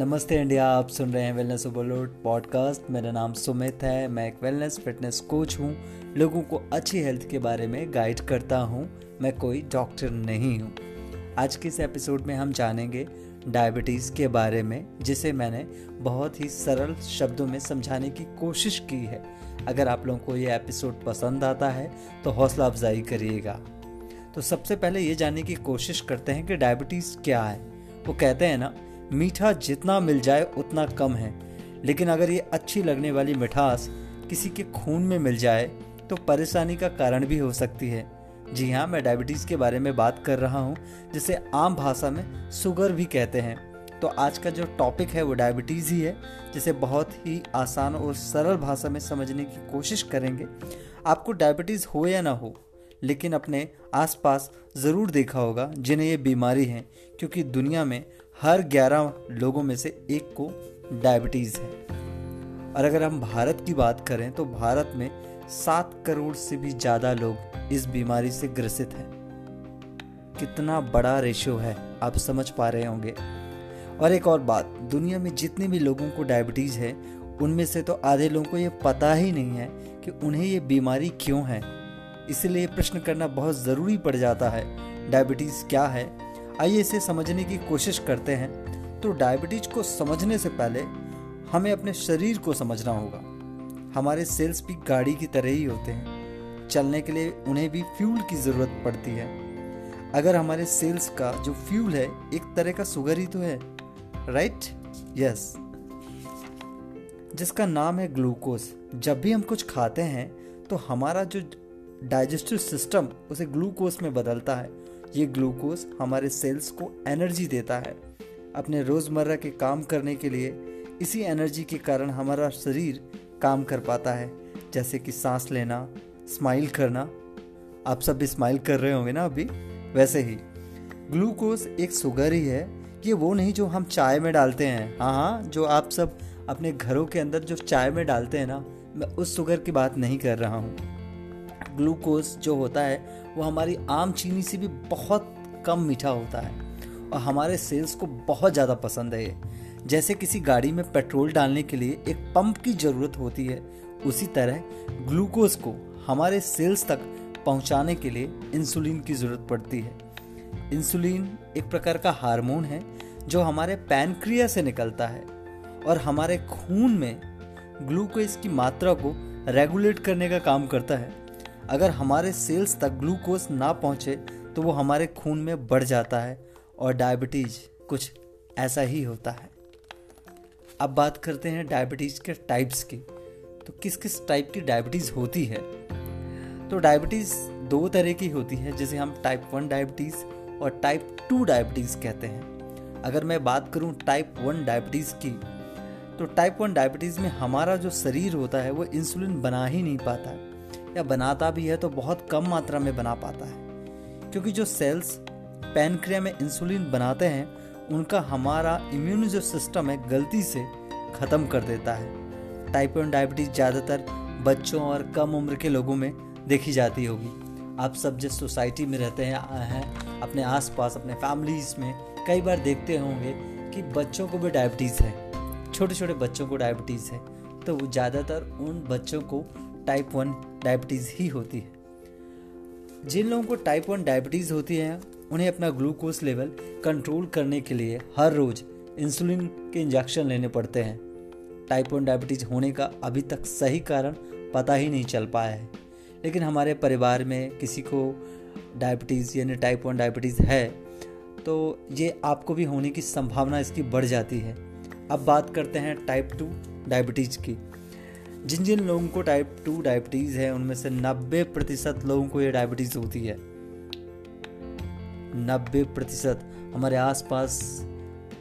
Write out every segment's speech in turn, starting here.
नमस्ते इंडिया, आप सुन रहे हैं वेलनेस ओवरलोड पॉडकास्ट मेरा नाम सुमित है, मैं एक वेलनेस फिटनेस कोच हूँ। लोगों को अच्छी हेल्थ के बारे में गाइड करता हूँ। मैं कोई डॉक्टर नहीं हूँ। आज के इस एपिसोड में हम जानेंगे डायबिटीज़ के बारे में, जिसे मैंने बहुत ही सरल शब्दों में समझाने की कोशिश की है। अगर आप लोगों को ये एपिसोड पसंद आता है तो हौसला अफजाई करिएगा। तो सबसे पहले ये जानने की कोशिश करते हैं कि डायबिटीज़ क्या है। वो कहते हैं ना मीठा जितना मिल जाए उतना कम है। लेकिन अगर ये अच्छी लगने वाली मिठास किसी के खून में मिल जाए तो परेशानी का कारण भी हो सकती है। जी हाँ मैं डायबिटीज़ के बारे में बात कर रहा हूँ, जिसे आम भाषा में शुगर भी कहते हैं। तो आज का जो टॉपिक है, वो डायबिटीज़ ही है, जिसे बहुत ही आसान और सरल भाषा में समझने की कोशिश करेंगे। आपको डायबिटीज़ हो या ना हो, लेकिन अपने आसपास ज़रूर देखा होगा, जिन्हें ये बीमारी है, क्योंकि दुनिया में हर 11 लोगों में से एक को डायबिटीज़ है। और अगर हम भारत की बात करें तो भारत में सात करोड़ से भी ज़्यादा लोग इस बीमारी से ग्रसित हैं। कितना बड़ा रेशियो है, आप समझ पा रहे होंगे। और एक और बात, दुनिया में जितने भी लोगों को डायबिटीज़ है, उनमें से तो आधे लोगों को ये पता ही नहीं है कि उन्हें ये बीमारी क्यों है। इसलिए प्रश्न करना बहुत ज़रूरी पड़ जाता है डायबिटीज़ क्या है आइए इसे समझने की कोशिश करते हैं। तो डायबिटीज़ को समझने से पहले हमें अपने शरीर को समझना होगा। हमारे सेल्स भी गाड़ी की तरह ही होते हैं। चलने के लिए उन्हें भी फ्यूल की ज़रूरत पड़ती है। अगर हमारे सेल्स का जो फ्यूल है, एक तरह का सुगर ही तो है राइट यस जिसका नाम है ग्लूकोज। जब भी हम कुछ खाते हैं तो हमारा जो डाइजेस्टिव सिस्टम, उसे ग्लूकोज में बदलता है। ये ग्लूकोज हमारे सेल्स को एनर्जी देता है। अपने रोज़मर्रा के काम करने के लिए इसी एनर्जी के कारण हमारा शरीर काम कर पाता है। जैसे कि सांस लेना, स्माइल करना, आप सब भी स्माइल कर रहे होंगे ना अभी? वैसे ही। ग्लूकोज एक शुगर ही है, ये वो नहीं जो हम चाय में डालते हैं। हाँ हाँ जो आप सब अपने घरों के अंदर जो चाय में डालते हैं ना, मैं उस शुगर की बात नहीं कर रहा हूँ। ग्लूकोज जो होता है, वो हमारी आम चीनी से भी बहुत कम मीठा होता है और हमारे सेल्स को बहुत ज़्यादा पसंद है ये। जैसे किसी गाड़ी में पेट्रोल डालने के लिए एक पंप की ज़रूरत होती है, उसी तरह ग्लूकोज को हमारे सेल्स तक पहुँचाने के लिए इंसुलिन की ज़रूरत पड़ती है। इंसुलिन एक प्रकार का हार्मोन है, जो हमारे पैनक्रिया से निकलता है और हमारे खून में ग्लूकोज की मात्रा को रेगुलेट करने का काम करता है। अगर हमारे सेल्स तक ग्लूकोज ना पहुँचे तो वो हमारे खून में बढ़ जाता है और डायबिटीज़ कुछ ऐसा ही होता है। अब बात करते हैं डायबिटीज़ के टाइप्स की। तो किस किस टाइप की डायबिटीज़ होती है? तो डायबिटीज़ दो तरह की होती है, जिसे हम टाइप वन डायबिटीज़ और टाइप टू डायबिटीज़ कहते हैं। अगर मैं बात करूँ टाइप वन डायबिटीज़ की तो टाइप वन डायबिटीज़ में हमारा जो शरीर होता है, वो इंसुलिन बना ही नहीं पाता। है या बनाता भी है तो बहुत कम मात्रा में बना पाता है। क्योंकि जो सेल्स पैनक्रिया में इंसुलिन बनाते हैं, उनका हमारा इम्यून जो सिस्टम है, गलती से ख़त्म कर देता है। टाइप वन डायबिटीज़ ज़्यादातर बच्चों और कम उम्र के लोगों में देखी जाती होगी। आप सब जिस सोसाइटी में रहते हैं हैं, अपने आसपास, अपने फैमिलीज़ में, कई बार देखते होंगे कि बच्चों को भी डायबिटीज़ है। छोटे छोटे बच्चों को डायबिटीज़ है। तो ज़्यादातर उन बच्चों को टाइप वन डायबिटीज़ ही होती है। जिन लोगों को टाइप वन डायबिटीज़ होती है, उन्हें अपना ग्लूकोज लेवल कंट्रोल करने के लिए हर रोज़ इंसुलिन के इंजेक्शन लेने पड़ते हैं। टाइप वन डायबिटीज़ होने का अभी तक सही कारण पता ही नहीं चल पाया है। लेकिन हमारे परिवार में किसी को डायबिटीज़ यानी टाइप वन डायबिटीज़ है तो ये आपको भी होने की संभावना इसकी बढ़ जाती है। अब बात करते हैं टाइप टू डायबिटीज़ की। जिन जिन लोगों को टाइप टू डायबिटीज़ है, उनमें से 90 प्रतिशत लोगों को ये डायबिटीज़ होती है। 90 प्रतिशत। हमारे आसपास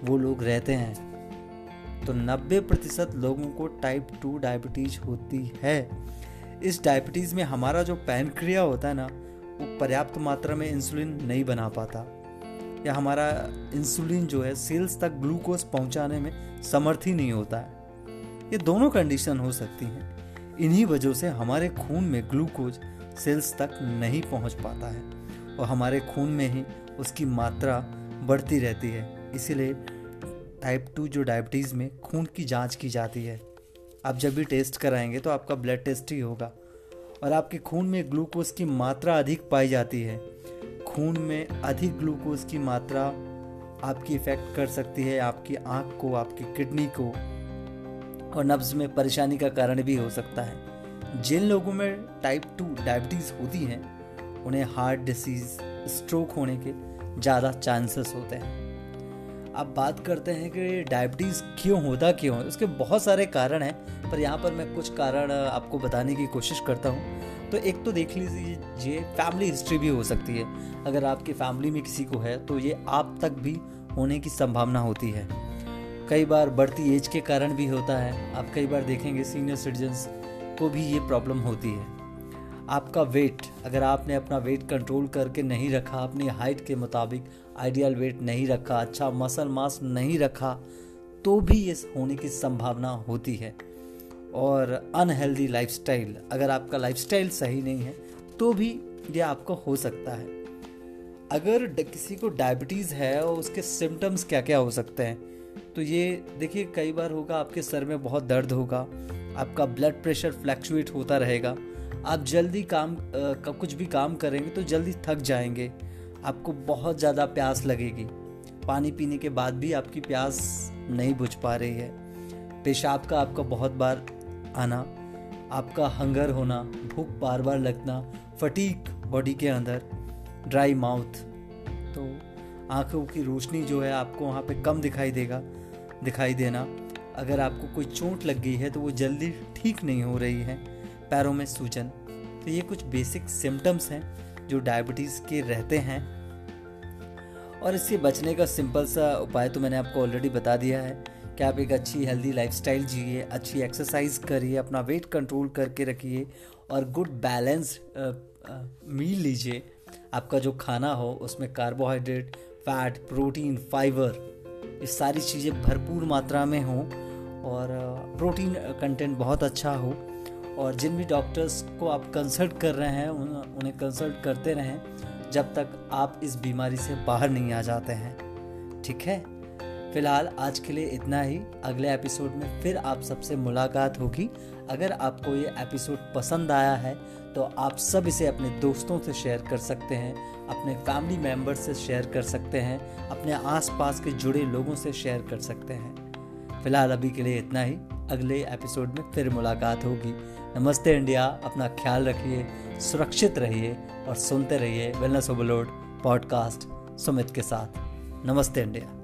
वो लोग रहते हैं। तो 90 प्रतिशत लोगों को टाइप टू डायबिटीज़ होती है। इस डायबिटीज़ में हमारा जो पैनक्रिया होता है ना, वो पर्याप्त मात्रा में इंसुलिन नहीं बना पाता। या हमारा इंसुलिन जो है सेल्स तक ग्लूकोज पहुँचाने में समर्थ ही नहीं होता है। ये दोनों कंडीशन हो सकती हैं। इन्हीं वजह से हमारे खून में ग्लूकोज सेल्स तक नहीं पहुँच पाता है और हमारे खून में ही उसकी मात्रा बढ़ती रहती है। इसीलिए टाइप टू जो डायबिटीज़ में खून की जाँच की जाती है। आप जब भी टेस्ट कराएँगे तो आपका ब्लड टेस्ट ही होगा और आपके खून में ग्लूकोज की मात्रा अधिक पाई जाती है। खून में अधिक ग्लूकोज की मात्रा आपकी इफ़ेक्ट कर सकती है, आपकी आँख को, आपकी किडनी को। और नब्ज में परेशानी का कारण भी हो सकता है। जिन लोगों में टाइप टू डायबिटीज़ होती हैं, उन्हें हार्ट डिसीज़ स्ट्रोक होने के ज़्यादा चांसेस होते हैं। अब बात करते हैं कि डायबिटीज़ क्यों होता क्यों है? उसके बहुत सारे कारण हैं, पर यहाँ पर मैं कुछ कारण आपको बताने की कोशिश करता हूँ। तो एक तो देख लीजिए फैमिली हिस्ट्री भी हो सकती है। अगर आपकी फैमिली में किसी को है तो ये आप तक भी होने की संभावना होती है। कई बार बढ़ती एज के कारण भी होता है। आप कई बार देखेंगे सीनियर सिटीजन्स को भी ये प्रॉब्लम होती है। आपका वेट अगर आपने अपना वेट कंट्रोल करके नहीं रखा, अपनी हाइट के मुताबिक आइडियल वेट नहीं रखा अच्छा मसल मास नहीं रखा तो भी ये होने की संभावना होती है। और अनहेल्दी लाइफस्टाइल अगर आपका लाइफस्टाइल सही नहीं है तो भी ये आपको हो सकता है। अगर किसी को डायबिटीज़ है और उसके सिम्टम्स क्या क्या हो सकते हैं? तो ये देखिए कई बार होगा आपके सर में बहुत दर्द होगा आपका ब्लड प्रेशर फ्लैक्चुएट होता रहेगा। आप जल्दी काम आ, कुछ भी काम करेंगे तो जल्दी थक जाएँगे। आपको बहुत ज़्यादा प्यास लगेगी। पानी पीने के बाद भी आपकी प्यास नहीं बुझ पा रही है। पेशाब का आपका बहुत बार आना आपका हंगर होना भूख बार बार लगना फटीक बॉडी के अंदर ड्राई माउथ तो आँखों की रोशनी जो है आपको वहाँ पे कम दिखाई देगा, दिखाई देना। अगर आपको कोई चोट लग गई है तो वो जल्दी ठीक नहीं हो रही है, पैरों में सूजन। तो ये कुछ बेसिक सिम्टम्स हैं जो डायबिटीज़ के रहते हैं। और इससे बचने का सिंपल सा उपाय तो मैंने आपको ऑलरेडी बता दिया है कि आप एक अच्छी हेल्दी लाइफस्टाइल जिए, अच्छी एक्सरसाइज करिए, अपना वेट कंट्रोल करके रखिए और गुड बैलेंस मील लीजिए। आपका जो खाना हो, उसमें कार्बोहाइड्रेट फैट प्रोटीन फाइबर ये सारी चीज़ें भरपूर मात्रा में हों और प्रोटीन कंटेंट बहुत अच्छा हो और जिन भी डॉक्टर्स को आप कंसल्ट कर रहे हैं उन, उन्हें कंसल्ट करते रहें जब तक आप इस बीमारी से बाहर नहीं आ जाते हैं। ठीक है? फ़िलहाल आज के लिए इतना ही। अगले एपिसोड में फिर आप सबसे मुलाकात होगी। अगर आपको ये एपिसोड पसंद आया है तो आप सब इसे अपने दोस्तों से शेयर कर सकते हैं, अपने फैमिली मेंबर्स से शेयर कर सकते हैं, अपने आसपास के जुड़े लोगों से शेयर कर सकते हैं। फ़िलहाल अभी के लिए इतना ही। अगले एपिसोड में फिर मुलाकात होगी। नमस्ते इंडिया, अपना ख्याल रखिए, सुरक्षित रहिए और सुनते रहिए वेलनेस ओवरलोड पॉडकास्ट सुमित के साथ। नमस्ते इंडिया।